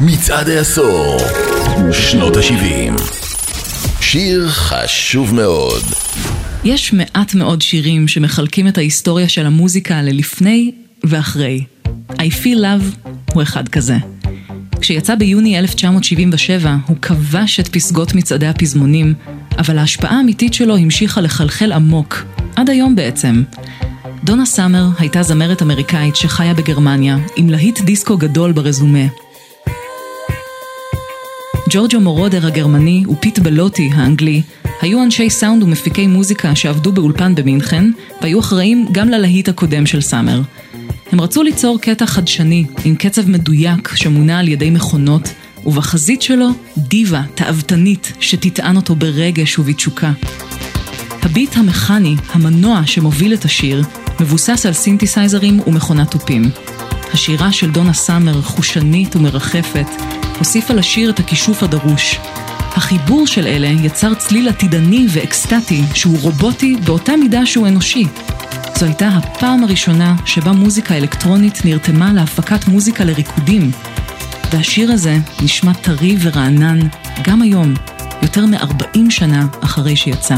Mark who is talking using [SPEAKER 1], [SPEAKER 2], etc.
[SPEAKER 1] מצעד העשור, שנות ה-70. שיר חשוב מאוד.
[SPEAKER 2] יש מעט מאוד שירים שמחלקים את ההיסטוריה של המוזיקה ללפני ואחרי. I Feel Love הוא אחד כזה. כשיצא ביוני 1977, הוא כבש את פסגות מצעדי הפזמונים, אבל ההשפעה האמיתית שלו המשיכה לחלחל עמוק, עד היום בעצם. דונה סאמר הייתה זמרת אמריקאית שחיה בגרמניה, עם להיט דיסקו גדול ברזומה. ג'ורג'ו מורודר הגרמני ופיט בלוטי האנגלי היו אנשי סאונד ומפיקי מוזיקה שעבדו באולפן במינכן והיו אחראים גם ללהיט הקודם של סאמר. הם רצו ליצור קטע חדשני עם קצב מדויק שמונע על ידי מכונות ובחזית שלו דיבה תאוותנית שתטען אותו ברגש ובתשוקה. הביט המכני, המנוע שמוביל את השיר, מבוסס על סינתסייזרים ומכונת תופים. השירה של דונה סאמר, חושנית ומרחפת, הוסיפה לשיר את הכישוף הדרוש. החיבור של אלה יצר צליל עתידני ואקסטטי שהוא רובוטי באותה מידה שהוא אנושי. זו הייתה הפעם הראשונה שבה מוזיקה אלקטרונית נרתמה להפקת מוזיקה לריקודים. והשיר הזה נשמע טרי ורענן גם היום, יותר מ-40 שנה אחרי שיצא.